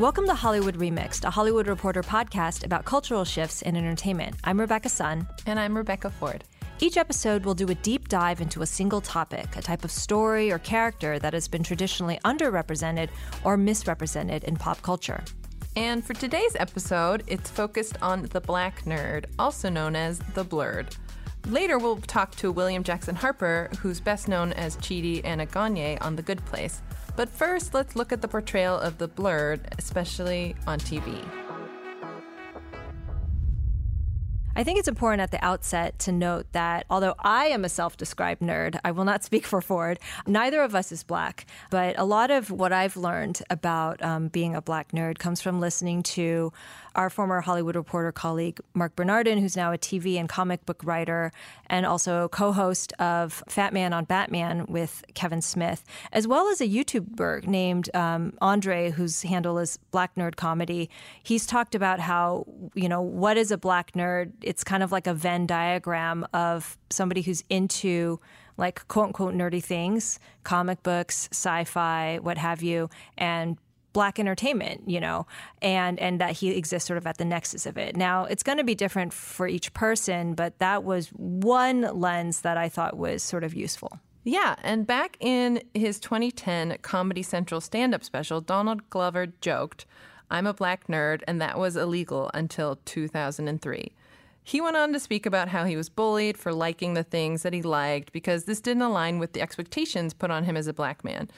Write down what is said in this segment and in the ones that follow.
Welcome to Hollywood Remixed, a Hollywood Reporter podcast about cultural shifts in entertainment. I'm Rebecca Sun. And I'm Rebecca Ford. Each episode will do a deep dive into a single topic, a type of story or character that has been traditionally underrepresented or misrepresented in pop culture. And for today's episode, it's focused on the black nerd, also known as the blerd. Later, we'll talk to William Jackson Harper, who's best known as Chidi Anagonye on The Good Place. But first, let's look at the portrayal of the blerd, especially on TV. I think it's important at the outset to note that although I am a self described nerd, I will not speak for Ford. Neither of us is black, but a lot of what I've learned about um, being a black nerd comes from listening to our former Hollywood Reporter colleague, Marc Bernardin, who's now a TV and comic book writer and also co host of Fat Man on Batman with Kevin Smith, as well as a YouTuber named um, Andre, whose handle is Black Nerd Comedy. He's talked about how, you know, what is a black nerd? It's kind of like a Venn diagram of somebody who's into like quote unquote nerdy things, comic books, sci fi, what have you, and black entertainment, you know, and and that he exists sort of at the nexus of it. Now, it's going to be different for each person, but that was one lens that I thought was sort of useful. Yeah, and back in his 2010 Comedy Central stand-up special, Donald Glover joked, "I'm a black nerd and that was illegal until 2003." He went on to speak about how he was bullied for liking the things that he liked because this didn't align with the expectations put on him as a black man.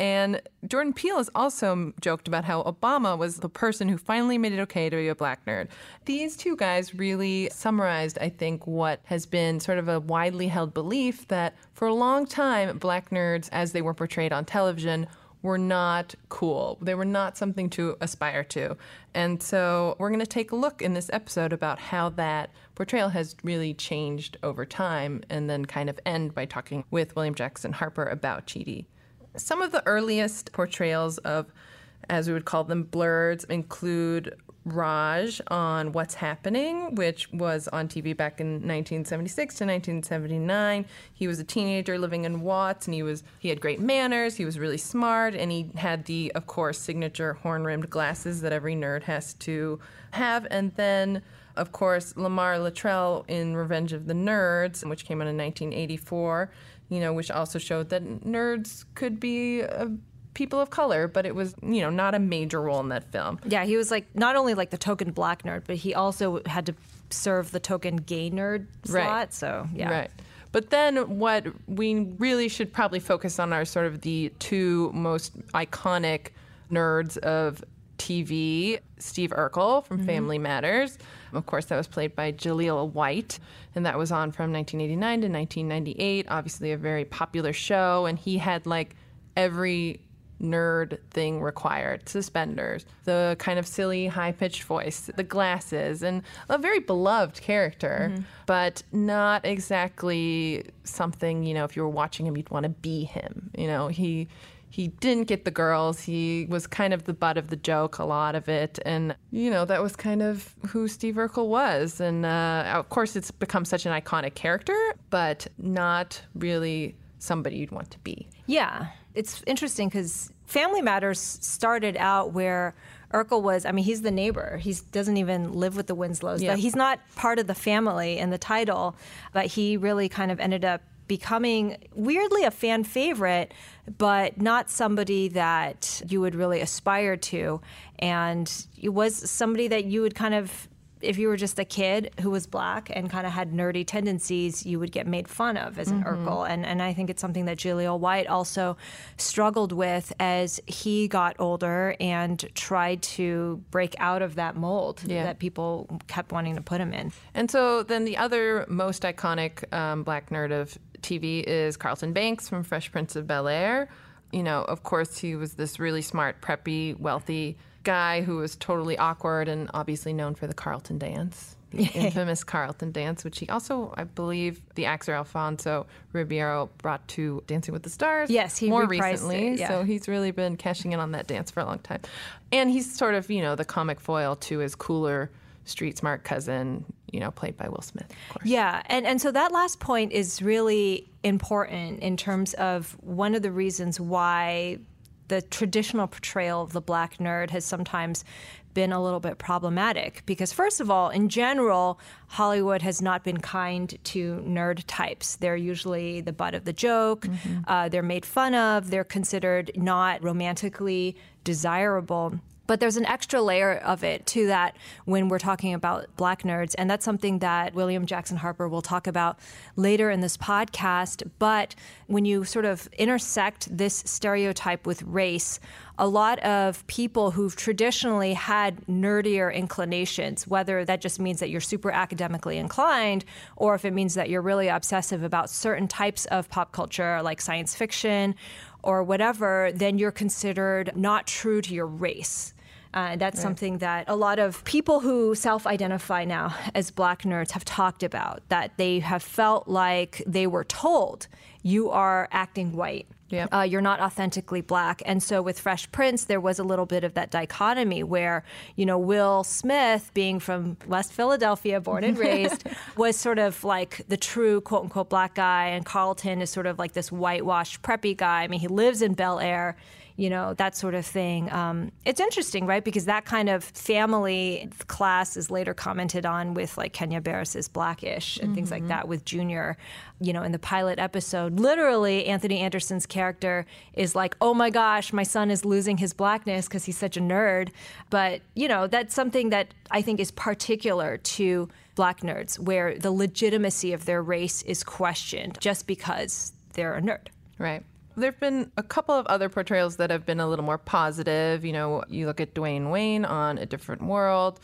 And Jordan Peele has also joked about how Obama was the person who finally made it okay to be a black nerd. These two guys really summarized, I think, what has been sort of a widely held belief that for a long time, black nerds, as they were portrayed on television, were not cool. They were not something to aspire to. And so we're going to take a look in this episode about how that portrayal has really changed over time and then kind of end by talking with William Jackson Harper about Chidi. Some of the earliest portrayals of, as we would call them, blerds include Raj on What's Happening, which was on TV back in 1976 to 1979. He was a teenager living in Watts, and he was he had great manners. He was really smart, and he had the, of course, signature horn-rimmed glasses that every nerd has to have. And then, of course, Lamar Latrell in Revenge of the Nerds, which came out in 1984 you know, which also showed that nerds could be uh, people of color, but it was, you know, not a major role in that film. Yeah, he was like not only like the token black nerd, but he also had to serve the token gay nerd slot. Right. So, yeah. Right. But then what we really should probably focus on are sort of the two most iconic nerds of TV, Steve Urkel from mm-hmm. Family Matters. Of course, that was played by Jaleel White, and that was on from 1989 to 1998. Obviously, a very popular show, and he had like every nerd thing required suspenders, the kind of silly, high pitched voice, the glasses, and a very beloved character, mm-hmm. but not exactly something, you know, if you were watching him, you'd want to be him. You know, he he didn't get the girls. He was kind of the butt of the joke, a lot of it. And, you know, that was kind of who Steve Urkel was. And uh, of course, it's become such an iconic character, but not really somebody you'd want to be. Yeah. It's interesting because Family Matters started out where Urkel was, I mean, he's the neighbor. He doesn't even live with the Winslows. Yeah. He's not part of the family in the title, but he really kind of ended up becoming weirdly a fan favorite, but not somebody that you would really aspire to. And it was somebody that you would kind of if you were just a kid who was black and kind of had nerdy tendencies, you would get made fun of as an mm-hmm. Urkel. And, and I think it's something that Jaleel White also struggled with as he got older and tried to break out of that mold yeah. that people kept wanting to put him in. And so then the other most iconic um, black nerd of TV is Carlton Banks from Fresh Prince of Bel Air. You know, of course, he was this really smart, preppy, wealthy guy who was totally awkward and obviously known for the Carlton dance, the infamous Carlton dance, which he also, I believe, the actor Alfonso Ribeiro brought to Dancing with the Stars. Yes, he more recently. It, yeah. So he's really been cashing in on that dance for a long time, and he's sort of you know the comic foil to his cooler street smart cousin, you know, played by Will Smith, Yeah, and and so that last point is really important in terms of one of the reasons why the traditional portrayal of the black nerd has sometimes been a little bit problematic because, first of all, in general, Hollywood has not been kind to nerd types. They're usually the butt of the joke, mm-hmm. uh, they're made fun of, they're considered not romantically desirable. But there's an extra layer of it to that when we're talking about black nerds. And that's something that William Jackson Harper will talk about later in this podcast. But when you sort of intersect this stereotype with race, a lot of people who've traditionally had nerdier inclinations, whether that just means that you're super academically inclined or if it means that you're really obsessive about certain types of pop culture like science fiction or whatever, then you're considered not true to your race. Uh, that's right. something that a lot of people who self identify now as black nerds have talked about, that they have felt like they were told, you are acting white. Yep. Uh, you're not authentically black. And so with Fresh Prince, there was a little bit of that dichotomy where, you know, Will Smith, being from West Philadelphia, born and raised, was sort of like the true quote unquote black guy. And Carlton is sort of like this whitewashed preppy guy. I mean, he lives in Bel Air you know, that sort of thing. Um, it's interesting, right? Because that kind of family class is later commented on with like Kenya Barris's Blackish and mm-hmm. things like mm-hmm. that with Junior. You know, in the pilot episode, literally Anthony Anderson's character is like, oh my gosh, my son is losing his blackness because he's such a nerd. But, you know, that's something that I think is particular to black nerds, where the legitimacy of their race is questioned just because they're a nerd. Right. There have been a couple of other portrayals that have been a little more positive. You know, you look at Dwayne Wayne on A Different World.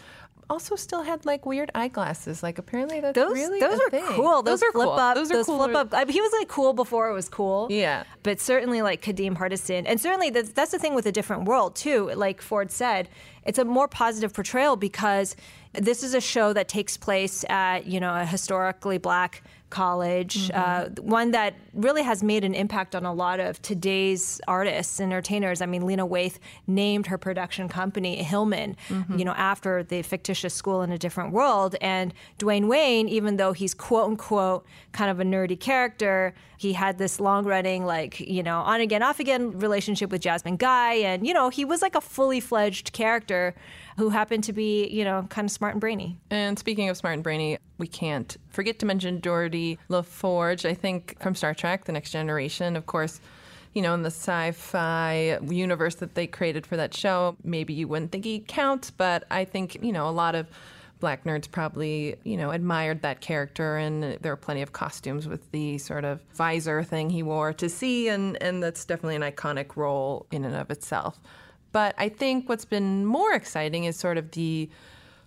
Also, still had like weird eyeglasses. Like apparently, that's those really those are thing. cool. Those, those are flip cool. up. Those are those cool. flip up. I mean, he was like cool before it was cool. Yeah, but certainly like Kadeem Hardison, and certainly that's, that's the thing with A Different World too. Like Ford said, it's a more positive portrayal because this is a show that takes place at you know a historically black college, mm-hmm. uh, one that really has made an impact on a lot of today's artists entertainers. I mean, Lena Waithe named her production company Hillman, mm-hmm. you know, after the fictitious school in a different world. And Dwayne Wayne, even though he's quote unquote kind of a nerdy character, he had this long running, like, you know, on again, off again relationship with Jasmine Guy. And, you know, he was like a fully fledged character who happened to be, you know, kind of smart and brainy. And speaking of smart and brainy, we can't forget to mention Geordi LaForge, I think from Star Trek, The Next Generation, of course. You know, in the sci fi universe that they created for that show, maybe you wouldn't think he counts, but I think, you know, a lot of black nerds probably, you know, admired that character, and there are plenty of costumes with the sort of visor thing he wore to see, and, and that's definitely an iconic role in and of itself. But I think what's been more exciting is sort of the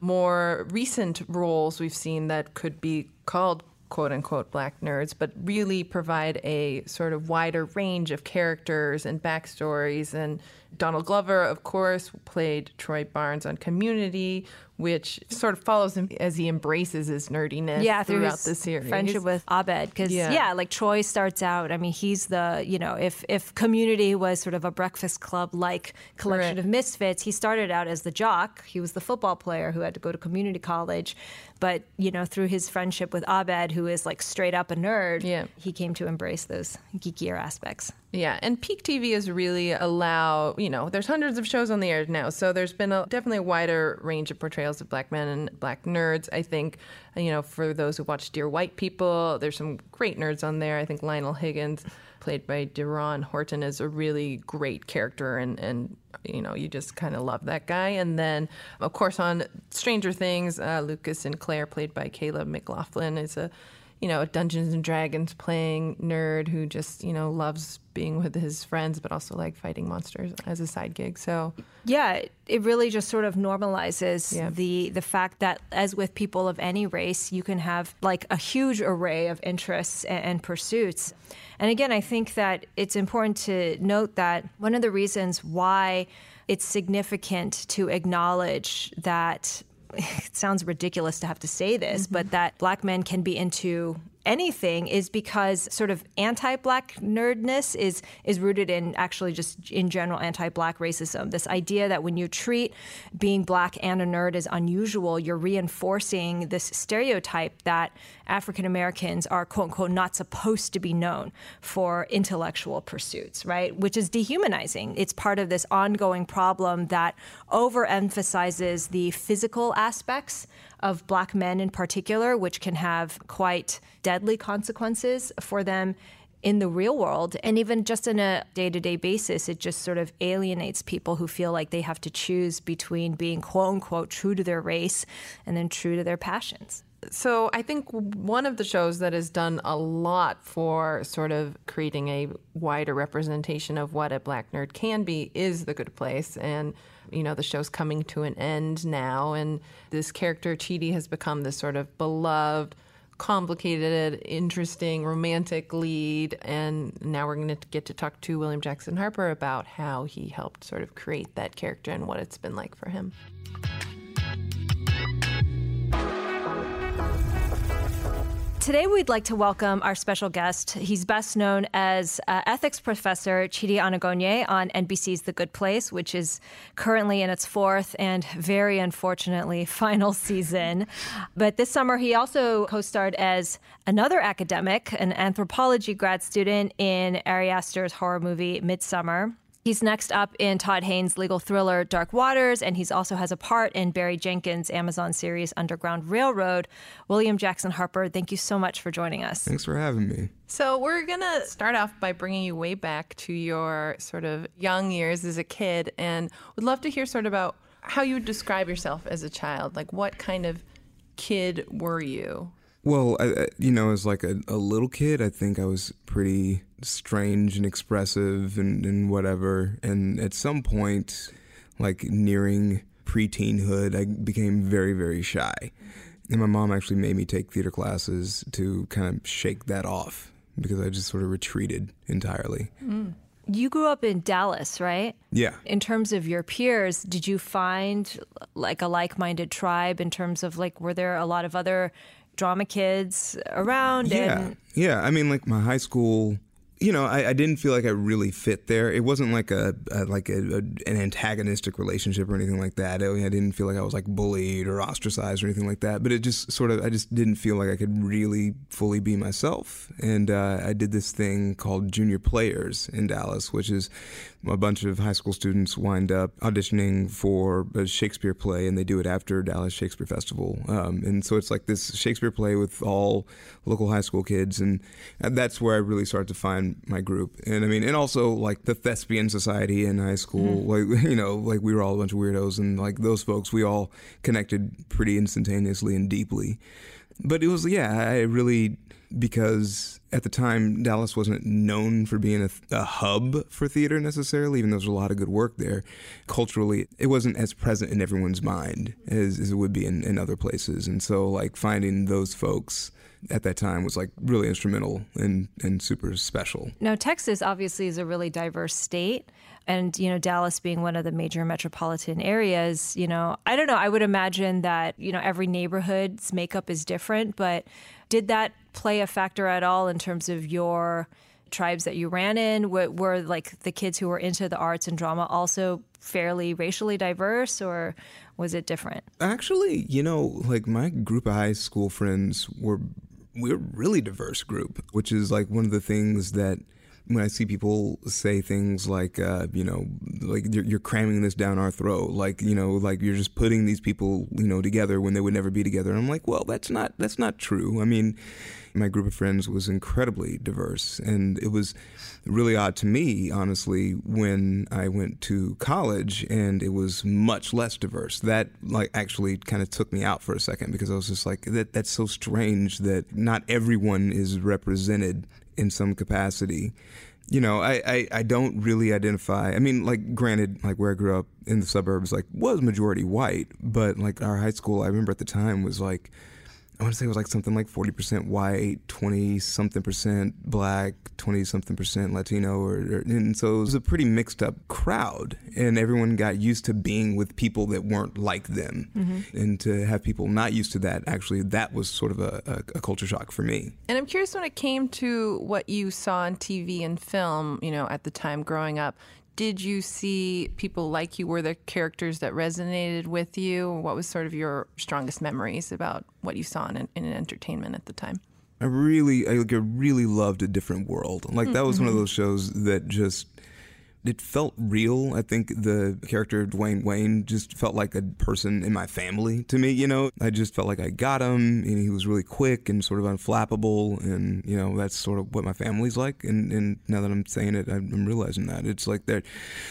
more recent roles we've seen that could be called quote unquote black nerds, but really provide a sort of wider range of characters and backstories. And Donald Glover, of course, played Troy Barnes on Community, which sort of follows him as he embraces his nerdiness yeah, throughout the series. Friendship with Abed, because yeah. yeah. like Troy starts out. I mean, he's the you know if if Community was sort of a Breakfast Club like collection of misfits, he started out as the jock. He was the football player who had to go to community college, but you know through his friendship with Abed, who is like straight up a nerd, yeah. he came to embrace those geekier aspects. Yeah, and Peak TV is really allow, you know, there's hundreds of shows on the air now, so there's been a, definitely a wider range of portrayals of black men and black nerds. I think, you know, for those who watch Dear White People, there's some great nerds on there. I think Lionel Higgins, played by Deron Horton, is a really great character, and, and you know, you just kind of love that guy. And then, of course, on Stranger Things, uh, Lucas Sinclair, played by Caleb McLaughlin, is a you know, a Dungeons and Dragons playing nerd who just, you know, loves being with his friends, but also like fighting monsters as a side gig. So yeah, it really just sort of normalizes yeah. the the fact that as with people of any race, you can have like a huge array of interests and, and pursuits. And again, I think that it's important to note that one of the reasons why it's significant to acknowledge that it sounds ridiculous to have to say this, mm-hmm. but that black men can be into anything is because sort of anti-black nerdness is is rooted in actually just in general anti-black racism. This idea that when you treat being black and a nerd as unusual, you're reinforcing this stereotype that African Americans are quote unquote not supposed to be known for intellectual pursuits, right? Which is dehumanizing. It's part of this ongoing problem that overemphasizes the physical aspects of black men in particular, which can have quite deadly consequences for them in the real world. And even just in a day to day basis, it just sort of alienates people who feel like they have to choose between being quote unquote true to their race and then true to their passions. So I think one of the shows that has done a lot for sort of creating a wider representation of what a black nerd can be is The Good Place. And, you know, the show's coming to an end now. And this character, Chidi, has become this sort of beloved, complicated, interesting, romantic lead. And now we're going to get to talk to William Jackson Harper about how he helped sort of create that character and what it's been like for him. Today, we'd like to welcome our special guest. He's best known as uh, ethics professor Chidi Anagonye on NBC's The Good Place, which is currently in its fourth and very unfortunately final season. But this summer, he also co starred as another academic, an anthropology grad student in Ari Aster's horror movie Midsommar. He's next up in Todd Haynes' legal thriller Dark Waters, and he also has a part in Barry Jenkins' Amazon series Underground Railroad. William Jackson Harper, thank you so much for joining us. Thanks for having me. So, we're going to start off by bringing you way back to your sort of young years as a kid, and would love to hear sort of about how you would describe yourself as a child. Like, what kind of kid were you? Well, I, you know, as like a, a little kid, I think I was pretty strange and expressive and, and whatever. And at some point, like nearing preteenhood, I became very, very shy. And my mom actually made me take theater classes to kind of shake that off because I just sort of retreated entirely. Mm. You grew up in Dallas, right? Yeah. In terms of your peers, did you find like a like minded tribe in terms of like, were there a lot of other drama kids around. Yeah, and... yeah. I mean, like my high school you know, I, I, didn't feel like I really fit there. It wasn't like a, a like a, a, an antagonistic relationship or anything like that. I, I, didn't feel like I was like bullied or ostracized or anything like that. But it just sort of, I just didn't feel like I could really fully be myself. And uh, I did this thing called Junior Players in Dallas, which is a bunch of high school students wind up auditioning for a Shakespeare play, and they do it after Dallas Shakespeare Festival. Um, and so it's like this Shakespeare play with all local high school kids, and that's where I really started to find my group. And I mean, and also like the thespian society in high school, mm-hmm. like, you know, like we were all a bunch of weirdos and like those folks, we all connected pretty instantaneously and deeply. But it was, yeah, I really, because at the time, Dallas wasn't known for being a, a, hub for theater necessarily, even though there's a lot of good work there. Culturally, it wasn't as present in everyone's mind as, as it would be in, in other places. And so, like, finding those folks at that time was like really instrumental and, and super special. Now, Texas obviously is a really diverse state. And, you know, Dallas being one of the major metropolitan areas, you know, I don't know. I would imagine that, you know, every neighborhood's makeup is different. But did that play a factor at all in terms of your tribes that you ran in? Were, were like the kids who were into the arts and drama also fairly racially diverse or was it different? Actually, you know, like my group of high school friends were we're really diverse group, which is like one of the things that when I see people say things like, uh, you know, like you're, you're, cramming this down our throat, like you know, like you're just putting these people, you know, together when they would never be together. I'm like, well, that's not that's not true. I mean, my group of friends was incredibly diverse, and it was really odd to me, honestly, when I went to college and it was much less diverse. That like actually kind of took me out for a second because I was just like, that that's so strange that not everyone is represented in some capacity. You know, I, I, I don't really identify. I mean, like, granted, like where I grew up in the suburbs, like, was majority white, but like our high school, I remember at the time was like I want to say it was like something like 40% white, 20 something percent black, 20 something percent Latino. Or, or, and so it was a pretty mixed up crowd. And everyone got used to being with people that weren't like them. Mm-hmm. And to have people not used to that, actually, that was sort of a, a, a culture shock for me. And I'm curious when it came to what you saw on TV and film, you know, at the time growing up, did you see people like you? Were there characters that resonated with you? What was sort of your strongest memories about what you saw in, in entertainment at the time? I really, I, I really loved a different world. Like that was mm-hmm. one of mm-hmm. those shows that just it felt real. I think the character Dwayne Wayne just felt like a person in my family to me. You know, I just felt like I got him, and he was really quick and sort of unflappable, and you know that's sort of what my family's like. And, and now that I'm saying it, I'm realizing that it's like that,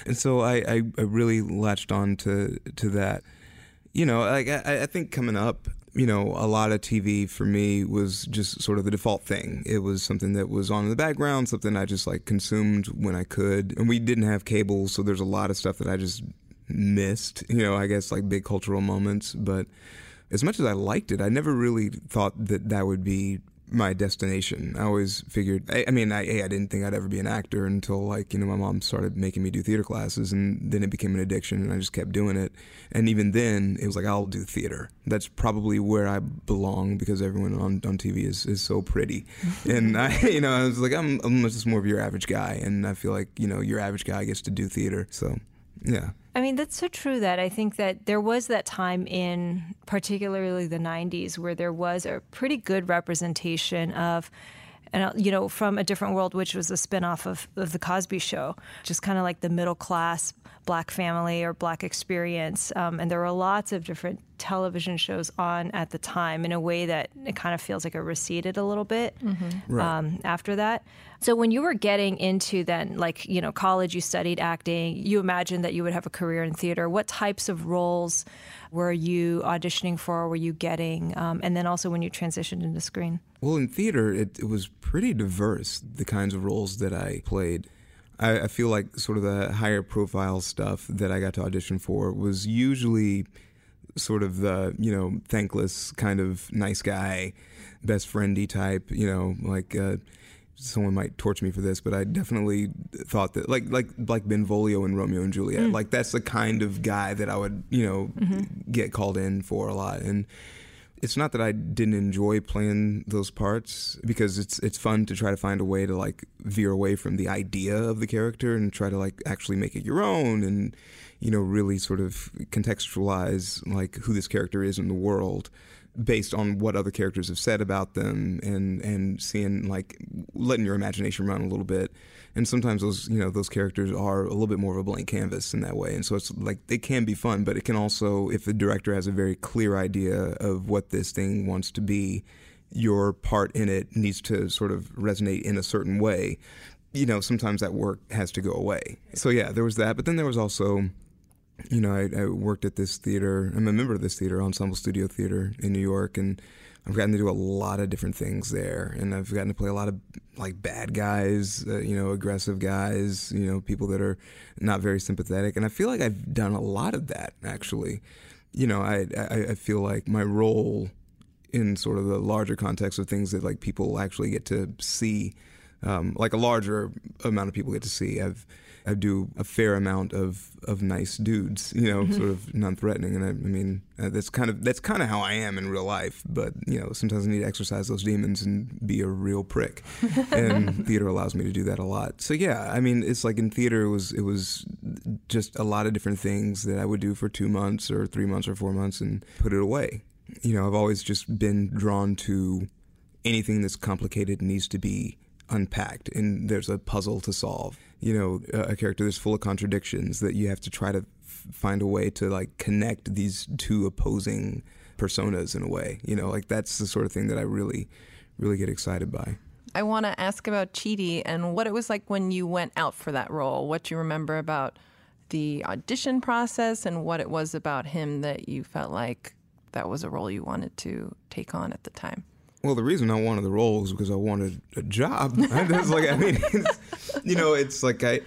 and so I, I, I really latched on to to that. You know, like I, I think coming up, you know, a lot of TV for me was just sort of the default thing. It was something that was on in the background, something I just like consumed when I could. And we didn't have cable, so there's a lot of stuff that I just missed, you know, I guess like big cultural moments. But as much as I liked it, I never really thought that that would be my destination. I always figured. I, I mean, I, I didn't think I'd ever be an actor until like you know my mom started making me do theater classes, and then it became an addiction, and I just kept doing it. And even then, it was like I'll do theater. That's probably where I belong because everyone on, on TV is, is so pretty, and I you know I was like I'm I'm just more of your average guy, and I feel like you know your average guy gets to do theater. So yeah. I mean, that's so true that I think that there was that time in particularly the 90s where there was a pretty good representation of and uh, you know from a different world which was a spin-off of, of the cosby show just kind of like the middle class black family or black experience um, and there were lots of different television shows on at the time in a way that it kind of feels like it receded a little bit mm-hmm. right. um, after that so when you were getting into then, like, you know, college, you studied acting, you imagined that you would have a career in theater. What types of roles were you auditioning for, were you getting? Um, and then also when you transitioned into screen? Well, in theater, it, it was pretty diverse, the kinds of roles that I played. I, I feel like sort of the higher profile stuff that I got to audition for was usually sort of the you know thankless kind of nice guy, best friendy type. You know, like uh, someone might torch me for this, but I definitely thought that like like like Benvolio in Romeo and Juliet, mm. like that's the kind of guy that I would you know mm-hmm. get called in for a lot. And it's not that I didn't enjoy playing those parts because it's it's fun to try to find a way to like veer away from the idea of the character and try to like actually make it your own and you know really sort of contextualize like who this character is in the world based on what other characters have said about them and and seeing like letting your imagination run a little bit and sometimes those you know those characters are a little bit more of a blank canvas in that way. And so it's like they can be fun but it can also if the director has a very clear idea of what this thing wants to be your part in it needs to sort of resonate in a certain way. You know sometimes that work has to go away. So yeah there was that. But then there was also you know, I, I, worked at this theater. I'm a member of this theater, Ensemble Studio Theater in New York, and I've gotten to do a lot of different things there. And I've gotten to play a lot of like bad guys, uh, you know, aggressive guys, you know, people that are not very sympathetic. And I feel like I've done a lot of that actually. You know, I I, I feel like my role in sort of the larger context of things that like people actually get to see, um, like a larger amount of people get to see. I've I do a fair amount of, of nice dudes, you know, mm-hmm. sort of non-threatening, and I, I mean uh, that's kind of that's kind of how I am in real life. But you know, sometimes I need to exercise those demons and be a real prick, and theater allows me to do that a lot. So yeah, I mean, it's like in theater, it was it was just a lot of different things that I would do for two months or three months or four months and put it away. You know, I've always just been drawn to anything that's complicated needs to be unpacked and there's a puzzle to solve. You know a character that's full of contradictions that you have to try to find a way to like connect these two opposing personas in a way. You know like that's the sort of thing that i really really get excited by. I want to ask about chidi and what it was like when you went out for that role. What you remember about the audition process and what it was about him that you felt like that was a role you wanted to take on at the time well, the reason I wanted the role was because I wanted a job. like I mean, you know, it's like I,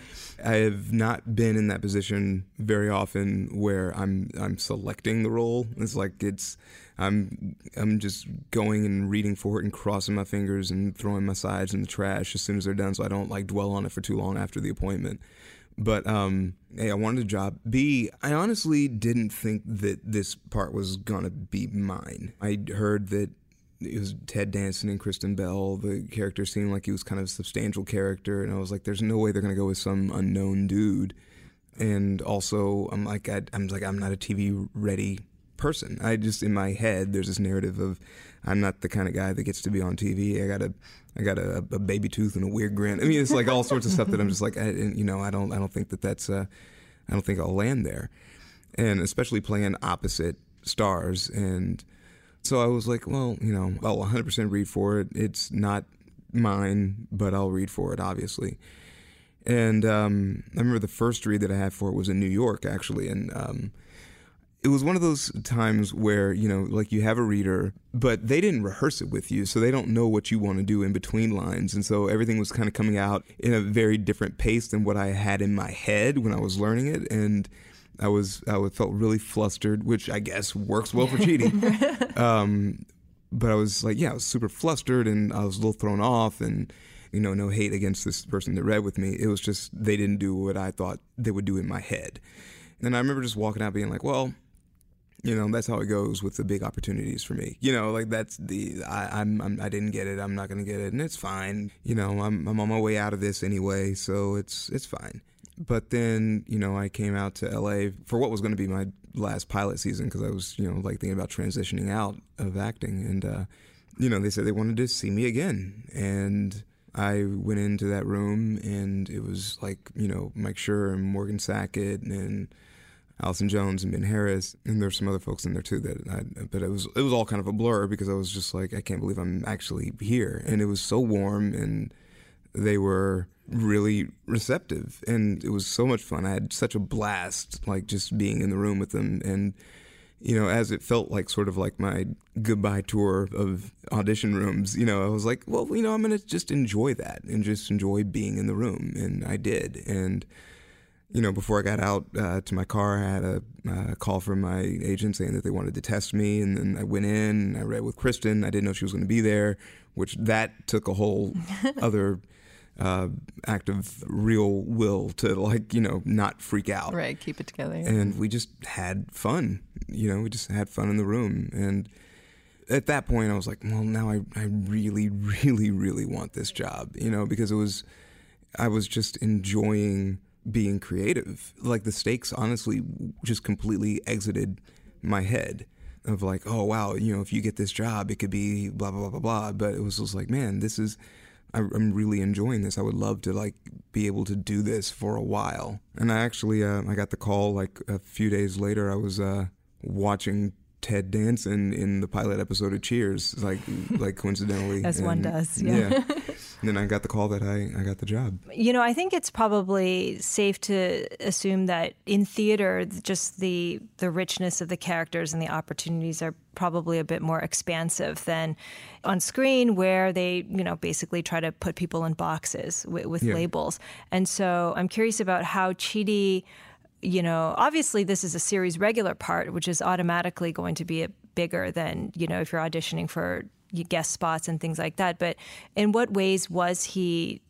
I have not been in that position very often where I'm I'm selecting the role. It's like it's I'm I'm just going and reading for it and crossing my fingers and throwing my sides in the trash as soon as they're done, so I don't like dwell on it for too long after the appointment. But um, A, I wanted a job. B, I honestly didn't think that this part was gonna be mine. I heard that it was Ted Danson and Kristen Bell. The character seemed like he was kind of a substantial character, and I was like, "There's no way they're gonna go with some unknown dude." And also, I'm like, I, I'm like, I'm not a TV ready person. I just in my head, there's this narrative of I'm not the kind of guy that gets to be on TV. I got a, I got a, a baby tooth and a weird grin. I mean, it's like all sorts of stuff that I'm just like, I, you know, I don't, I don't think that that's, uh, I don't think I'll land there, and especially playing opposite stars and so I was like, well, you know, I'll 100% read for it. It's not mine, but I'll read for it, obviously. And um, I remember the first read that I had for it was in New York, actually. And um, it was one of those times where, you know, like you have a reader, but they didn't rehearse it with you. So they don't know what you want to do in between lines. And so everything was kind of coming out in a very different pace than what I had in my head when I was learning it. And I was I felt really flustered, which I guess works well for Chidi. um, but I was like, yeah, I was super flustered and I was a little thrown off and you know, no hate against this person that read with me. It was just they didn't do what I thought they would do in my head. And I remember just walking out being like, well, you know, that's how it goes with the big opportunities for me. You know, like that's the I, I'm, I'm I didn't get it. I'm not gonna get it, and it's fine. You know, I'm I'm on my way out of this anyway, so it's it's fine. But then, you know, I came out to LA for what was going to be my last pilot season because I was, you know, like thinking about transitioning out of acting. And, uh, you know, they said they wanted to see me again. And I went into that room and it was like, you know, Mike Schur and Morgan Sackett and Allison Jones and Ben Harris. And there's some other folks in there too that I, but it was, it was all kind of a blur because I was just like, I can't believe I'm actually here. And it was so warm and they were, really receptive and it was so much fun. I had such a blast like just being in the room with them and you know, as it felt like sort of like my goodbye tour of audition rooms, you know, I was like, well, you know, I'm going to just enjoy that and just enjoy being in the room. And I did. And, you know, before I got out uh, to my car, I had a uh, call from my agent saying that they wanted to test me. And then I went in and I read with Kristen. I didn't know she was going to be there, which that took a whole other uh, act of real will to like you know not freak out. Right keep it together. And we just had fun you know we just had fun in the room. And at that point i was like well now i, I really really really want this job you know because it was i was just enjoying being creative. Like the stakes honestly just completely exited my head of like oh wow you know if you get this job it could be blah blah blah blah blah. But it was just like man this is I, am really enjoying this. I would love to like be able to do this for a while. And I actually, uh, I got the call like a few days later. I was uh, watching Ted Danson in the pilot episode of Cheers, like like coincidentally, as and, one does. Yeah. yeah. and then I got the call that I I got the job. You know, I think it's probably safe to assume that in theater, just the the richness of the characters and the opportunities are probably a bit more expansive than on screen, where they you know basically try to put people in boxes with, with yeah. labels. And so I'm curious about how Chidi you know, obviously this is a series regular part, which is automatically going to be bigger than, you know, if you're auditioning for guest spots and things like that. But in what ways was he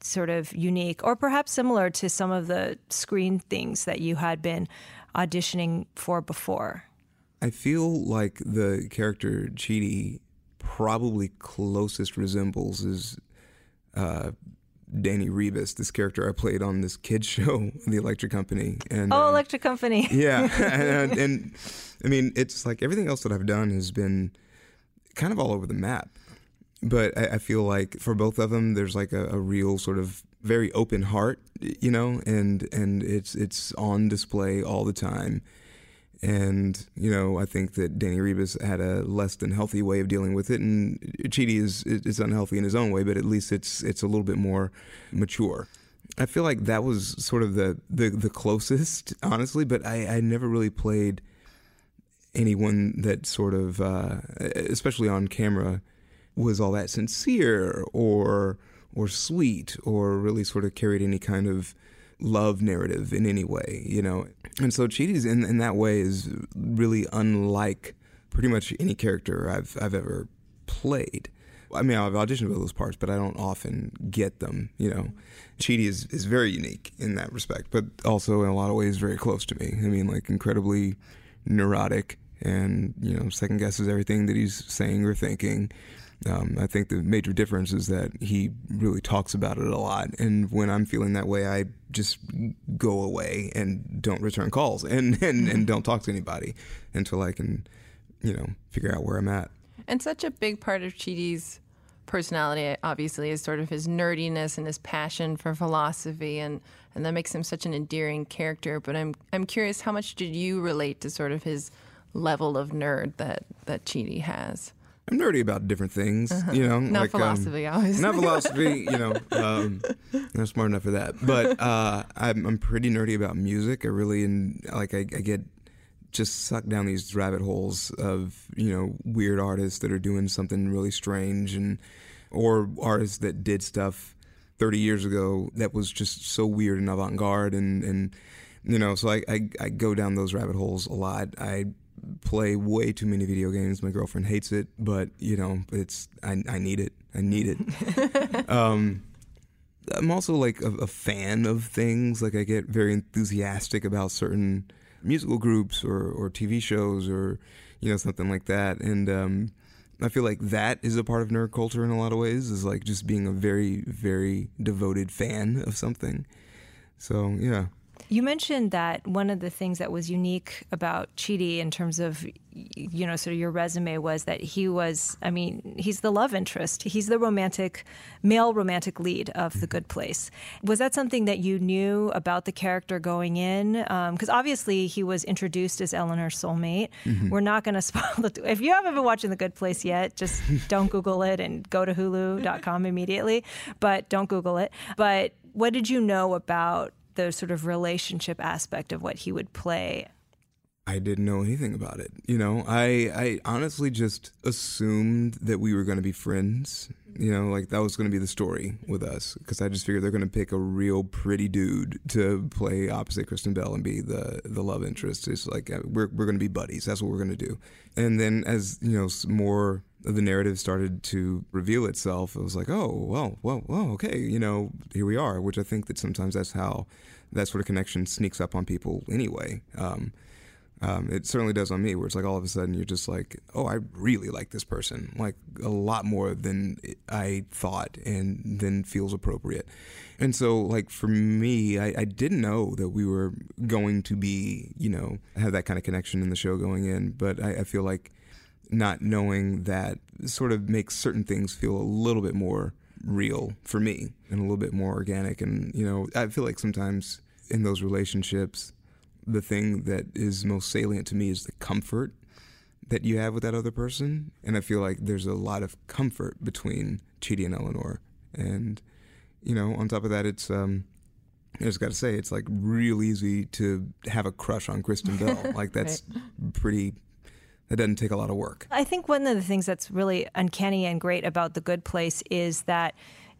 sort of unique or perhaps similar to some of the screen things that you had been auditioning for before? I feel like the character Chidi probably closest resembles is uh, Danny Rebus, this character I played on this kids show, The Electric Company. And oh, uh, Electric Company. yeah, and, and, I mean, it's like everything else that I've done has been kind of all over the map. But I, I feel like for both of them, there's like a, a real sort of very open heart, you know, and and it's it's on display all the time. And you know, I think that Danny Rebus had a less than healthy way of dealing with it, and Chidi is is unhealthy in his own way, but at least it's it's a little bit more mature. I feel like that was sort of the the, the closest, honestly, but I, I never really played anyone that sort of, uh, especially on camera, was all that sincere or or sweet or really sort of carried any kind of love narrative in any way, you know. And so Chidi's in in that way is really unlike pretty much any character I've I've ever played. I mean, I've auditioned for those parts, but I don't often get them. You know, Chidi is, is very unique in that respect, but also in a lot of ways very close to me. I mean, like incredibly neurotic and you know second guesses everything that he's saying or thinking. Um, I think the major difference is that he really talks about it a lot, and when I'm feeling that way, I just go away and don't return calls and and, and don't talk to anybody until I can, you know, figure out where I'm at. And such a big part of Chidi's personality, obviously, is sort of his nerdiness and his passion for philosophy, and, and that makes him such an endearing character. But I'm I'm curious, how much did you relate to sort of his level of nerd that that Chidi has? I'm nerdy about different things, uh-huh. you know. Not like, um, philosophy, um, always. Not philosophy, you know. Um, not smart enough for that, but uh, I'm, I'm pretty nerdy about music. I really, and like, I, I get just sucked down these rabbit holes of you know weird artists that are doing something really strange and or artists that did stuff 30 years ago that was just so weird and avant-garde and and you know so I, I, I go down those rabbit holes a lot I play way too many video games my girlfriend hates it but you know it's I, I need it I need it um, I'm also like a, a fan of things like I get very enthusiastic about certain musical groups or, or TV shows or you know something like that. And um, I feel like that is a part of nerd culture in a lot of ways. Is like just being a very very devoted fan of something. So yeah. You mentioned that one of the things that was unique about Chidi in terms of, you know, sort of your resume was that he was, I mean, he's the love interest. He's the romantic, male romantic lead of The Good Place. Was that something that you knew about the character going in? Because um, obviously he was introduced as Eleanor's soulmate. Mm-hmm. We're not going to spoil the. If you haven't been watching The Good Place yet, just don't Google it and go to Hulu.com immediately. But don't Google it. But what did you know about the sort of relationship aspect of what he would play. I didn't know anything about it. You know, I I honestly just assumed that we were going to be friends. You know, like that was going to be the story with us because I just figured they're going to pick a real pretty dude to play opposite Kristen Bell and be the the love interest. It's like uh, we're we're going to be buddies. That's what we're going to do. And then as you know, more the narrative started to reveal itself, it was like, oh, well, well, well, okay, you know, here we are. Which I think that sometimes that's how that sort of connection sneaks up on people anyway. Um, um, it certainly does on me, where it's like all of a sudden you're just like, oh, I really like this person, like a lot more than I thought, and then feels appropriate. And so, like for me, I, I didn't know that we were going to be, you know, have that kind of connection in the show going in, but I, I feel like not knowing that sort of makes certain things feel a little bit more real for me and a little bit more organic. And, you know, I feel like sometimes in those relationships, the thing that is most salient to me is the comfort that you have with that other person. And I feel like there's a lot of comfort between Chidi and Eleanor. And, you know, on top of that, it's, um, I just got to say, it's like real easy to have a crush on Kristen Bell. Like that's right. pretty it doesn't take a lot of work. I think one of the things that's really uncanny and great about The Good Place is that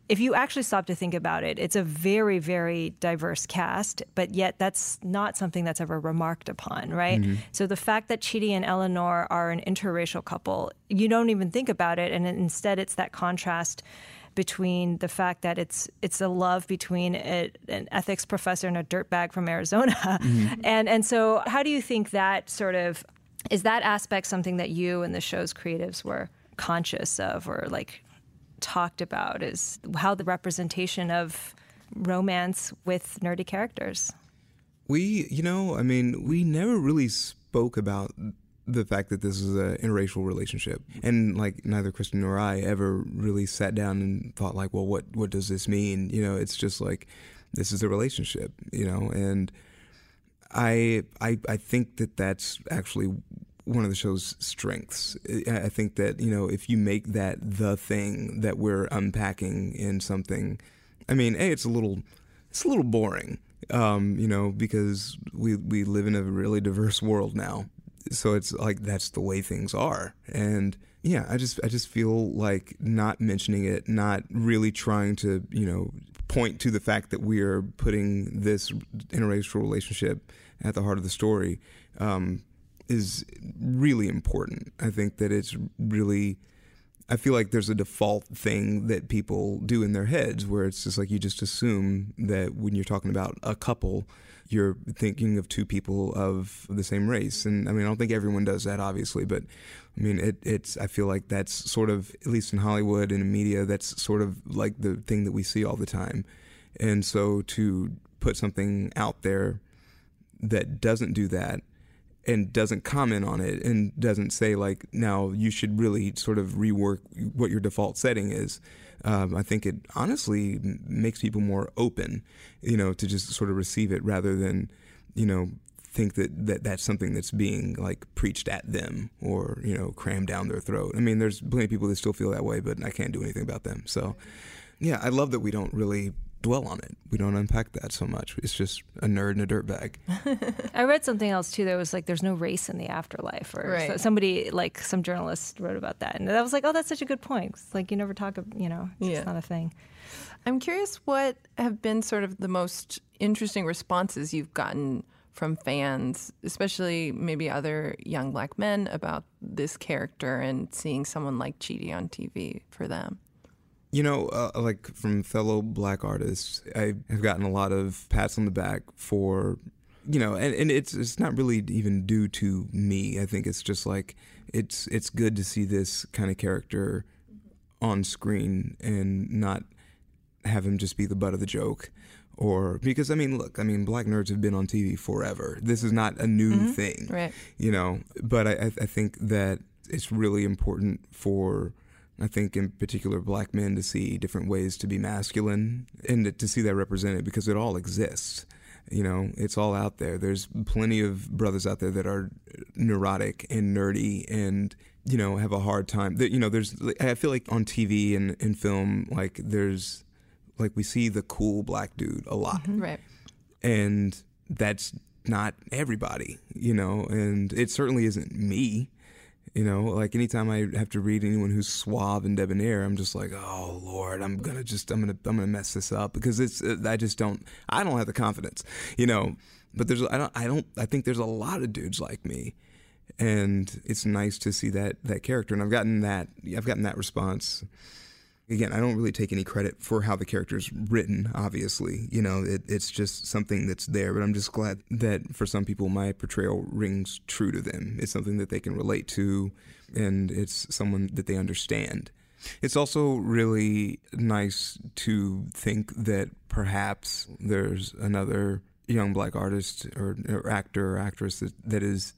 if you actually stop to think about it, it's a very, very diverse cast, but yet that's not something that's ever remarked upon, right? Mm-hmm. So the fact that Chidi and Eleanor are an interracial couple, you don't even think about it, and instead it's that contrast between the fact that it's it's a love between a, an ethics professor and a dirtbag from Arizona, mm-hmm. and and so how do you think that sort of is that aspect something that you and the show's creatives were conscious of or like talked about? Is how the representation of romance with nerdy characters? We, you know, I mean, we never really spoke about the fact that this is an interracial relationship, and like neither Kristen nor I ever really sat down and thought like, well, what what does this mean? You know, it's just like this is a relationship, you know, and I, I, I think that that's actually one of the show's strengths. I think that you know if you make that the thing that we're unpacking in something, I mean, a it's a little it's a little boring, um, you know, because we we live in a really diverse world now, so it's like that's the way things are, and yeah, I just I just feel like not mentioning it, not really trying to you know point to the fact that we are putting this interracial relationship at the heart of the story um, is really important. I think that it's really. I feel like there's a default thing that people do in their heads where it's just like you just assume that when you're talking about a couple, you're thinking of two people of the same race. And I mean, I don't think everyone does that, obviously, but I mean, it, it's. I feel like that's sort of, at least in Hollywood and in media, that's sort of like the thing that we see all the time. And so to put something out there that doesn't do that and doesn't comment on it and doesn't say like now you should really sort of rework what your default setting is um, i think it honestly makes people more open you know to just sort of receive it rather than you know think that, that that's something that's being like preached at them or you know crammed down their throat. I mean there's plenty of people that still feel that way but i can't do anything about them. So yeah i love that we don't really dwell on it. We don't unpack that so much. It's just a nerd in a dirt bag. I read something else too that was like there's no race in the afterlife, or Right. so- somebody like some journalist wrote about that, and I was like, oh, that's such a good point. It's like you never talk, ab- you know, it's Yeah. not a thing. I'm curious what have been sort of the most interesting responses you've gotten from fans, especially maybe other young black men about this character and seeing someone like Chidi on TV for them. You know, uh, like from fellow black artists, I have gotten a lot of pats on the back for, you know, and, and it's it's not really even due to me. I think it's just like it's it's good to see this kind of character on screen and not have him just be the butt of the joke. Or because I mean, look, I mean, black nerds have been on TV forever. This is not a new thing, Right. you know. But I I think that it's really important for I think in particular black men to see different ways to be masculine and to- see that represented because it all exists. You know, it's all out there. There's plenty of brothers out there that are neurotic and nerdy and you know have a hard time. You know, there's I feel like on TV and in film, like there's like we see the cool black dude a lot mm-hmm. Right. and that's not everybody, you know, and it certainly isn't me. You know, like anytime I have to read anyone who's suave and debonair, I'm just like, oh Lord, I'm gonna just, I'm gonna, I'm gonna mess this up because it's, uh, I just don't, I don't have the confidence, you know. But there's, I don't, I don't, I think there's a lot of dudes like me, and it's nice to see that that character, and I've gotten that, I've gotten that response again, I don't really take any credit for how the character's written, obviously. You know, it, it's just something that's there, but I'm just glad that for some people my portrayal rings true to them. It's something that they can relate to, and it's someone that they understand. It's also really nice to think that perhaps there's another young black artist or, or actor or actress that, that is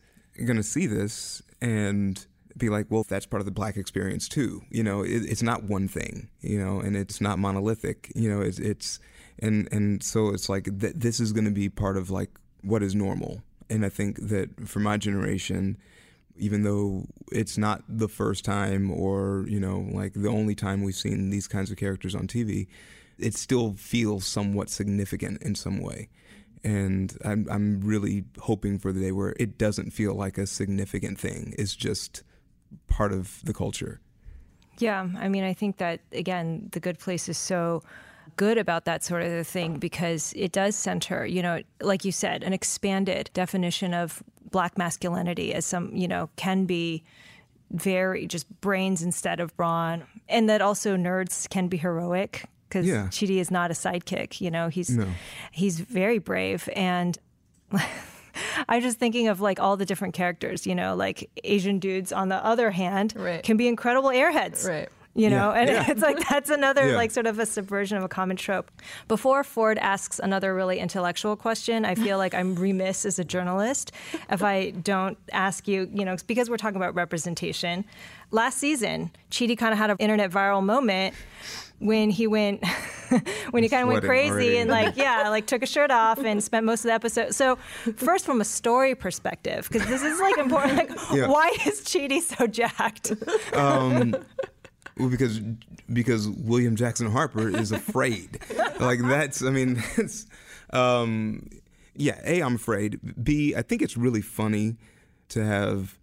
going to see this and be like, well, that's part of the black experience too. You know, it, it's not one thing, you know, and it's not monolithic. You know, it's it's and and so it's like th- this is going to be part of like what is normal. And I think that for my generation, even though it's not the first time or you know like the only time we've seen these kinds of characters on TV, it still feels somewhat significant in some way. And I'm I'm really hoping for the day where it doesn't feel like a significant thing. It's just part of the culture. Yeah, I mean, I think that again, the good place is so good about that sort of thing because it does center, you know, like you said, an expanded definition of black masculinity as some, you know, can be very just brains instead of brawn, and that also nerds can be heroic because Yeah. Chidi is not a sidekick, you know, he's No. he's very brave and. I'm just thinking of like all the different characters, you know, like Asian dudes on the other hand Right. can be incredible airheads Right. you know Yeah, and yeah. it's like that's another Yeah. like sort of a subversion of a common trope before ford asks another really intellectual question i feel like i'm remiss as a journalist if i don't ask you you know because we're talking about representation last season Chidi kind of had an internet viral moment when he went when he kind of went crazy already. and like yeah like took a shirt off and spent most of the episode so first from a story perspective because this is like important like Yeah. why is Chidi so jacked Well, because because William Jackson Harper is afraid. like that's I mean that's um yeah, A I'm afraid. B I think it's really funny to have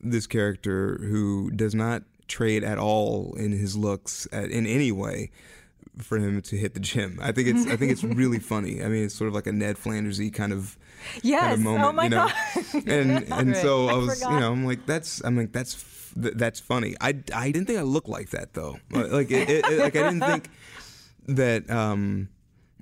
this character who does not trade at all in his looks at, in any way for him to hit the gym. I think it's I think it's really funny. I mean, it's sort of like a Ned Flandersy kind of yes. kind of moment, oh my you know. god. And and so I I was, forgot. you know, I'm like that's I'm like that's th- that's funny. I I didn't think I looked like that though. Like it, it, it- like I didn't think that um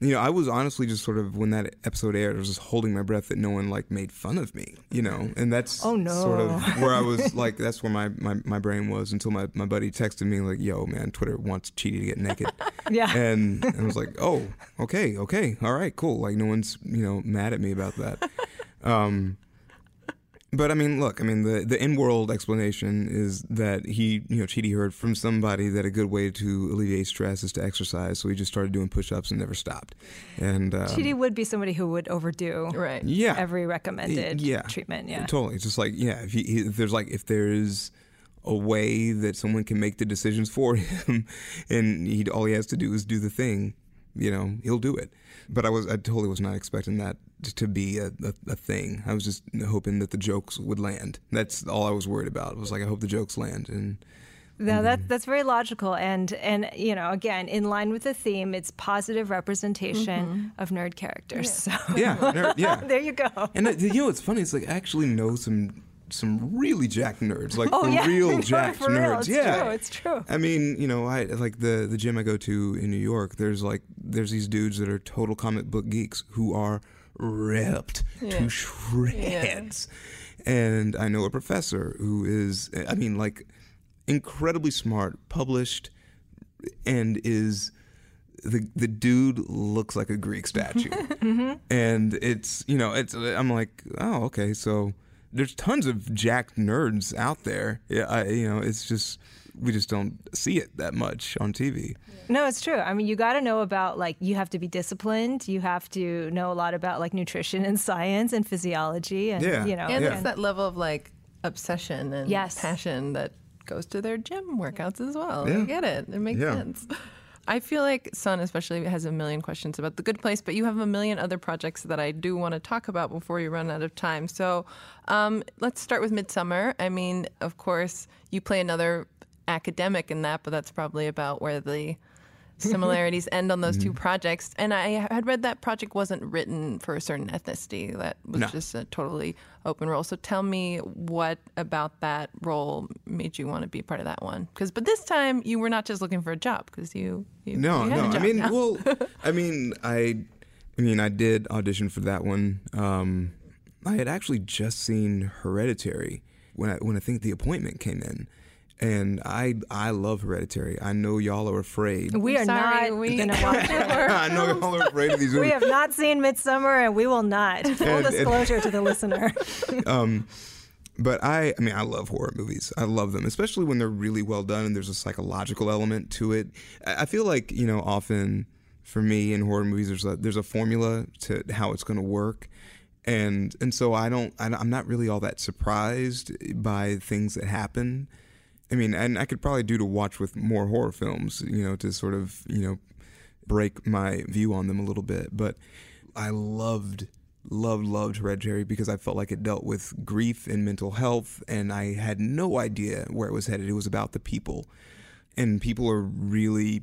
you know, I was honestly just sort of when that episode aired, I was just holding my breath that no one like made fun of me, you know, and that's Oh, no. sort of where I was like, that's where my, my, my brain was until my, my buddy texted me like, yo, man, Twitter wants Chidi to get naked. yeah. and I was like, "Oh, okay, okay, all right, cool." Like no one's you know mad at me about that. Um, but I mean, look, I mean the the in world explanation is that he you know Chidi heard from somebody that a good way to alleviate stress is to exercise, so he just started doing push ups and never stopped. And um, Chidi would be somebody who would overdo Right. yeah, every recommended yeah. treatment. Yeah. Totally. It's just like, yeah, if, he, if there's like, if there's a way that someone can make the decisions for him and he, all he has to do is do the thing, you know, he'll do it. But I was, I totally was not expecting that to be a, a, a thing. I was just hoping that the jokes would land. That's all I was worried about. It was like, I hope the jokes land. And No, that that's very logical, and and you know, again, in line with the theme, it's positive representation of nerd characters. So yeah, nerd- yeah. there you go. And uh, you know what's funny? It's like I actually know some some really jack nerds, like Oh yeah, real No, jack real, nerds. It's yeah, true. It's true. I mean, you know, I like the the gym I go to in New York. There's like there's these dudes that are total comic book geeks who are ripped Yeah. to shreds. And I know a professor who is, I mean, like incredibly smart, published, and is the the dude looks like a Greek statue, mm-hmm. and it's you know it's I'm like oh okay so there's tons of jacked nerds out there yeah I, you know it's just we just don't see it that much on TV No, it's true. I mean, you got to know about like you have to be disciplined. You have to know a lot about like nutrition and science and physiology, and Yeah. you know, And Yeah. it's that level of like obsession and Yes. passion that goes to their gym workouts as well. I get it. It makes Yeah. sense. I feel like Sun especially has a million questions about the good place, but you have a million other projects that I do want to talk about before you run out of time. So um, let's start with Midsommar. I mean, of course, you play another academic in that, but that's probably about where the similarities end on those two projects. And I had read that project wasn't written for a certain ethnicity, that was No. just a totally open role. So tell me what about that role made you want to be a part of that one? Because, but this time you were not just looking for a job because you, you no you had no a I mean now. well I mean I I mean I did audition for that one um, I had actually just seen Hereditary when I when I think the appointment came in. And I I love Hereditary. I know y'all are afraid. we are Sorry, not we- going to watch it. I know y'all are afraid of these Movies. We have not seen Midsommar, and we will not. Full And- and- disclosure to the listener. um, but I, I mean, I love horror movies. I love them, especially when they're really well done and there's a psychological element to it. I I feel like you know, often for me in horror movies, there's a there's a formula to how it's going to work, and and so I don't, I'm not really all that surprised by things that happen. I mean, and I could probably do to watch with more horror films, you know, to sort of you know break my view on them a little bit. But I loved, loved, loved Hereditary because I felt like it dealt with grief and mental health, and I had no idea where it was headed. It was about the people, and people are really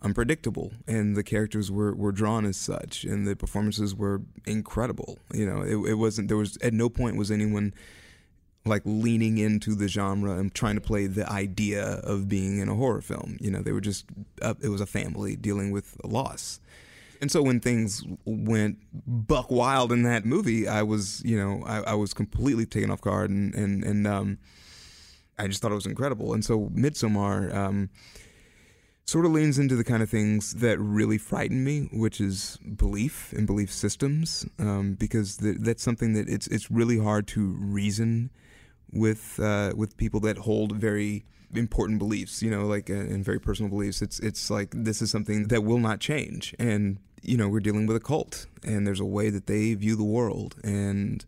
unpredictable, and the characters were, were drawn as such, and the performances were incredible. You know, it, it wasn't there was at no point was anyone like leaning into the genre and trying to play the idea of being in a horror film. You know, they were just uh, it was a family dealing with a loss. And so when things went buck wild in that movie, I was, you know, I, I was completely taken off guard, and and and um, I just thought it was incredible. And so Midsommar um, sort of leans into the kind of things that really frighten me, which is belief and belief systems, um, because th- that's something that it's it's really hard to reason with uh, with people that hold very important beliefs, you know, like uh, and very personal beliefs. It's it's like this is something that will not change, and you know we're dealing with a cult, and there's a way that they view the world, and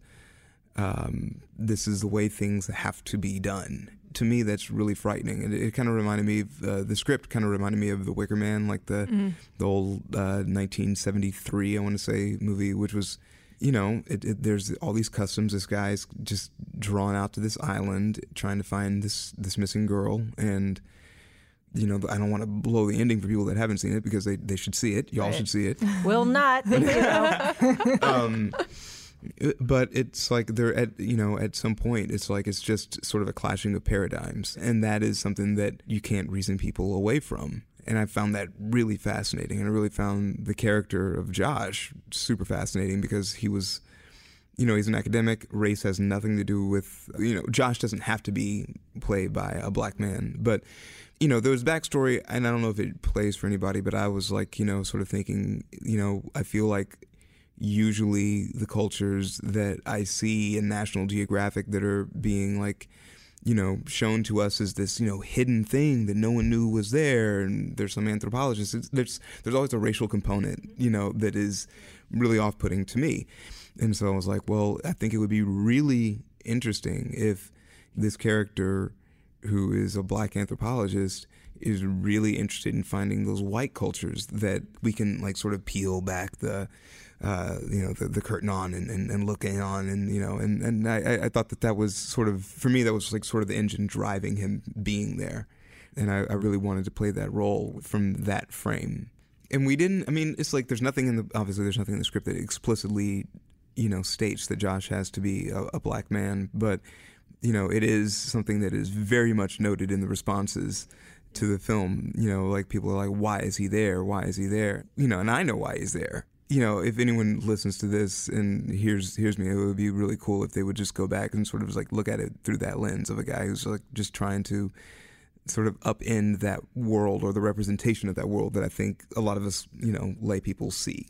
um, this is the way things have to be done. To me, that's really frightening, and it, it kind of reminded me of uh, the script. Kind of reminded me of The Wicker Man, like the the old uh, 1973, I want to say, movie, which was you know, it, it, there's all these customs. This guy's just drawn out to this island trying to find this this missing girl, and you know, I don't want to blow the ending for people that haven't seen it because they, they should see it. Y'all Right. should see it. Will not. Um, but it's like they're at you know at some point it's like it's just sort of a clashing of paradigms and that is something that you can't reason people away from and i found that really fascinating and i really found the character of josh super fascinating because he was you know he's an academic race has nothing to do with you know josh doesn't have to be played by a black man but you know there was backstory and i don't know if it plays for anybody but i was like you know sort of thinking you know i feel like usually the cultures that I see in National Geographic that are being like, you know, shown to us as this, you know, hidden thing that no one knew was there, and there's some anthropologists. It's, there's there's always a racial component, you know, that is really off-putting to me, and so I was like, well, I think it would be really interesting if this character, who is a black anthropologist, is really interested in finding those white cultures that we can like sort of peel back the uh, you know the, the curtain on and, and, and looking on and you know and, and I, I thought that that was sort of for me that was like sort of the engine driving him being there. And I, I really wanted to play that role from that frame. And we didn't I mean it's like there's nothing in the obviously there's nothing in the script that explicitly you know states that Josh has to be a, a black man. But you know it is something that is very much noted in the responses to the film. You know like people are like why is he there? Why is he there? You know and I know why he's there you know, if anyone listens to this and hears hears me, it would be really cool if they would just go back and sort of like look at it through that lens of a guy who's like just trying to sort of upend that world or the representation of that world that I think a lot of us, you know, lay people see,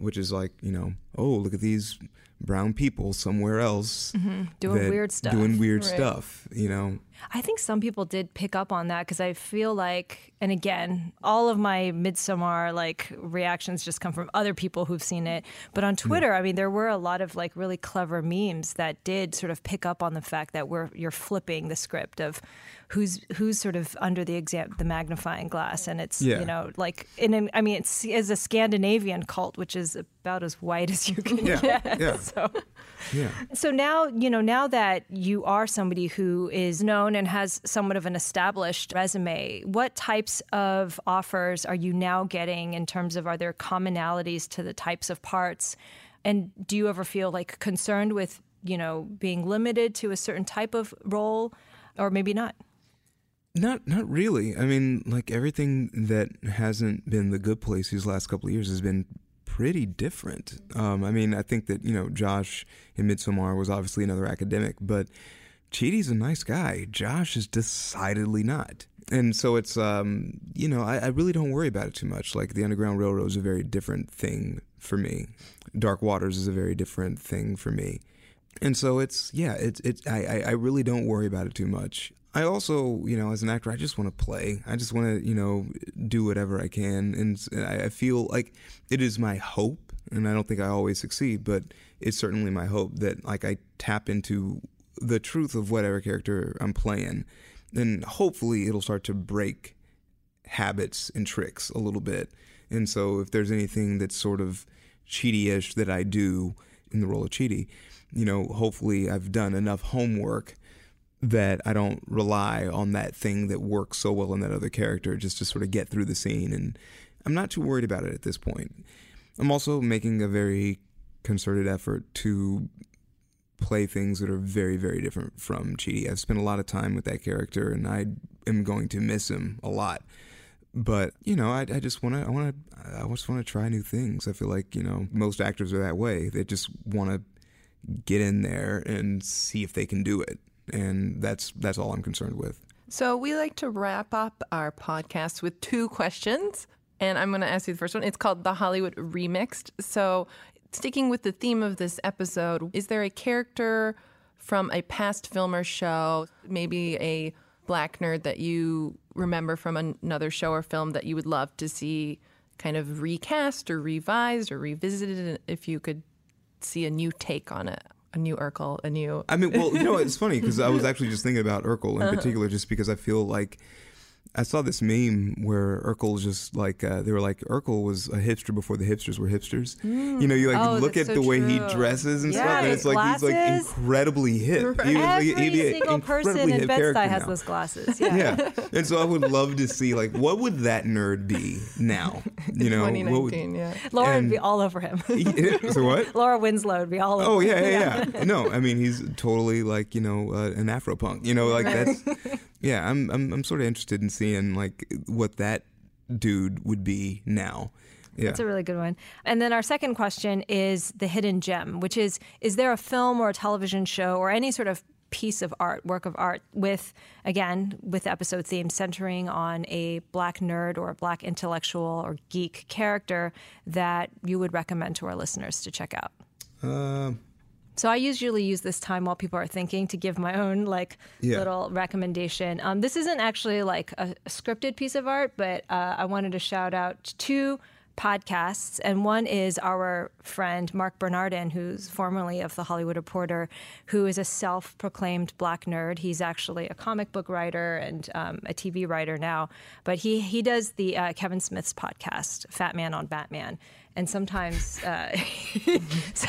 which is like, you know, oh, look at these brown people somewhere else mm-hmm. Doing weird stuff. doing weird Right. stuff, you know. I think some people did pick up on that because I feel like, and again, all of my Midsommar like reactions just come from other people who've seen it. But on hmm. Twitter, I mean, there were a lot of like really clever memes that did sort of pick up on the fact that we're you're flipping the script of who's who's sort of under the exam the magnifying glass, and it's Yeah. you know like in an, I mean, it's is a Scandinavian cult, which is about as white as you can Yeah, get. yeah. So. Yeah. So now, you know, now that you are somebody who is known and has somewhat of an established resume, what types of offers are you now getting in terms of are there commonalities to the types of parts? And do you ever feel like concerned with, you know, being limited to a certain type of role or maybe not? Not not really. I mean, like everything that hasn't been the good place these last couple of years has been pretty different. Um, I mean, I think that you know Josh in Midsommar was obviously another academic, but Chidi's a nice guy. Josh is decidedly not. And so it's um, you know I, I really don't worry about it too much. Like the Underground Railroad is a very different thing for me. Dark Waters is a very different thing for me. And so it's yeah, it's it's I, I I really don't worry about it too much. I also, you know, as an actor, I just want to play. I just want to, you know, do whatever I can, and I feel like it is my hope, and I don't think I always succeed, but it's certainly my hope that like I tap into the truth of whatever character I'm playing, then hopefully it'll start to break habits and tricks a little bit. And so if there's anything that's sort of Chidi-ish that I do in the role of cheaty, you know, hopefully I've done enough homework that I don't rely on that thing that works so well in that other character just to sort of get through the scene. And I'm not too worried about it at this point. I'm also making a very concerted effort to play things that are very, very different from Chidi. I've spent a lot of time with that character, and I am going to miss him a lot. But you know, I, I just want to, I want to, I just want to try new things. I feel like you know, most actors are that way. They just want to get in there and see if they can do it, and that's that's all I'm concerned with. So we like to wrap up our podcast with two questions. And I'm going to ask you the first one. It's called The Hollywood Remixed. So, sticking with the theme of this episode, is there a character from a past film or show, maybe a black nerd that you remember from another show or film that you would love to see kind of recast or revised or revisited if you could see a new take on it? A new Urkel, a new. I mean, well, you know, it's funny because I was actually just thinking about Urkel in uh-huh. particular, just because I feel like I saw this meme where Urkel just like uh, they were like Urkel was a hipster before the hipsters were hipsters. You know, you like Oh, look at that's the so way he dresses and Yeah, stuff, and it's like he's like incredibly hip. He was, like, Every be an single person in Bed-Stuy has now. those glasses. Yeah. Yeah, and so I would love to see like what would that nerd be now? You know, what would, yeah. Laura And- would be all over him. so what? Laura Winslow would be all over Oh him. yeah, yeah, yeah. No, I mean he's totally like you know uh, an Afro punk. You know, like that's yeah. I'm I'm I'm sort of interested in seeing like what that dude would be now. Yeah. That's a really good one. And then our second question is the hidden gem, which is is there a film or a television show or any sort of piece of art, work of art with again, with the episode theme centering on a black nerd or a black intellectual or geek character that you would recommend to our listeners to check out? Um, So I usually use this time while people are thinking to give my own like Yeah. little recommendation. Um, this isn't actually like a, a scripted piece of art, but uh, I wanted to shout out two podcasts, and one is our friend Marc Bernardin, who's formerly of the Hollywood Reporter, who is a self-proclaimed black nerd. He's actually a comic book writer and um, a TV writer now, but he he does the uh, Kevin Smith's podcast, Fat Man on Batman. And sometimes uh, It's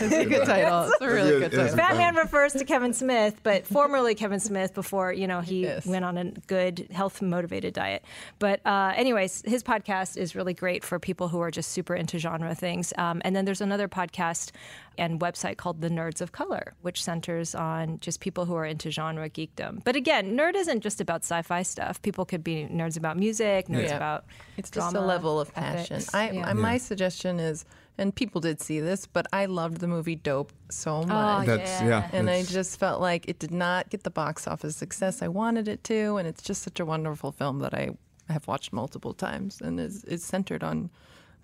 a good title. It's a really good it is. title. Batman refers to Kevin Smith, but formerly Kevin Smith before you know he Yes. went on a good health motivated diet. But uh, anyways, his podcast is really great for people who are just super into genre things. Um, and then there's another podcast and website called The Nerds of Color, which centers on just people who are into genre geekdom. But again, nerd isn't just about sci-fi stuff. People could be nerds about music, nerds Yeah. about It's just a level of passion. ethics. I, Yeah. I my suggestion is, and people did see this, but I loved the movie Dope so Oh, much. That's yeah. and I just felt like it did not get the box office success I wanted it to, and it's just such a wonderful film that I have watched multiple times, and is it's centered on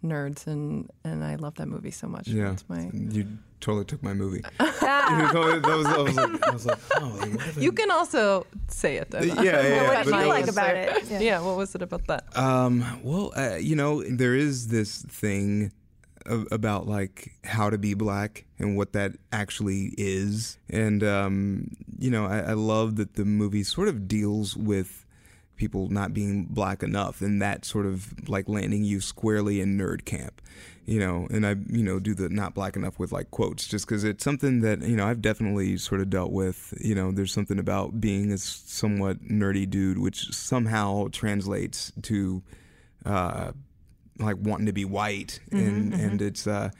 nerds, and and I love that movie so much. yeah. It's my, You totally took my movie. You totally- that was, I was like, I was like, oh, like, what I- you can also say it. Then. Yeah, yeah, yeah, What did you like was- about it? Yeah. Yeah. what was it about that? Um, well, uh, you know, there is this thing about like how to be black and what that actually is. And, um, you know, I, I love that the movie sort of deals with people not being black enough and that sort of like landing you squarely in nerd camp. You know, and I, you know, do the not black enough with like quotes just because it's something that, you know, I've definitely sort of dealt with. You know, there's something about being a somewhat nerdy dude, which somehow translates to, uh, like wanting to be white, and and it's uh,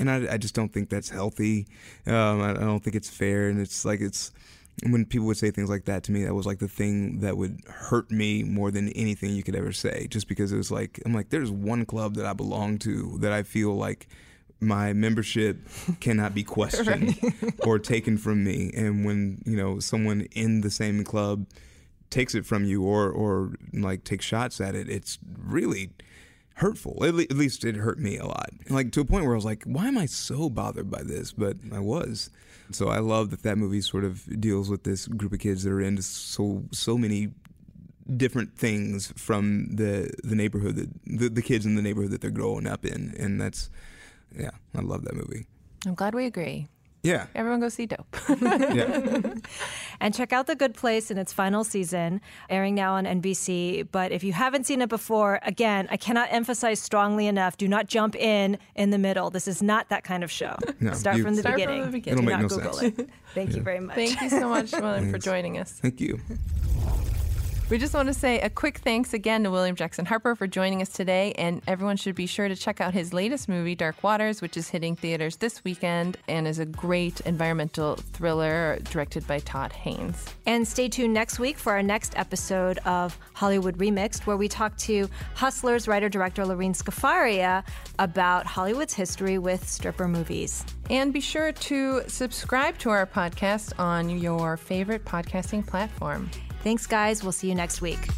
and I, I just don't think that's healthy. Um, I, I don't think it's fair, and it's like it's when people would say things like that to me, that was like the thing that would hurt me more than anything you could ever say. Just because it was like I'm like, there's one club that I belong to that I feel like my membership cannot be questioned or taken from me. And when you know someone in the same club takes it from you or or like takes shots at it, it's really hurtful. At, le- at least it hurt me a lot. Like to a point where I was like, why am I so bothered by this? But I was. So I love that that movie sort of deals with this group of kids that are into so so many different things from the the neighborhood that the, the kids in the neighborhood that they're growing up in and that's yeah i love that movie I'm glad we agree. Yeah Everyone go see Dope. yeah And check out The Good Place in its final season, airing now on NBC. But if you haven't seen it before, again, I cannot emphasize strongly enough do not jump in in the middle. This is not that kind of show. No, Start from the Start from beginning. the beginning. Do It'll make not no Google sense. it. Thank you very much. Thank you so much, William, for joining us. thank you We just want to say a quick thanks again to William Jackson Harper for joining us today. And everyone should be sure to check out his latest movie, Dark Waters, which is hitting theaters this weekend and is a great environmental thriller directed by Todd Haynes. And stay tuned next week for our next episode of Hollywood Remixed, where we talk to Hustlers writer director Lorene Scafaria about Hollywood's history with stripper movies. And be sure to subscribe to our podcast on your favorite podcasting platform. Thanks, guys. We'll see you next week.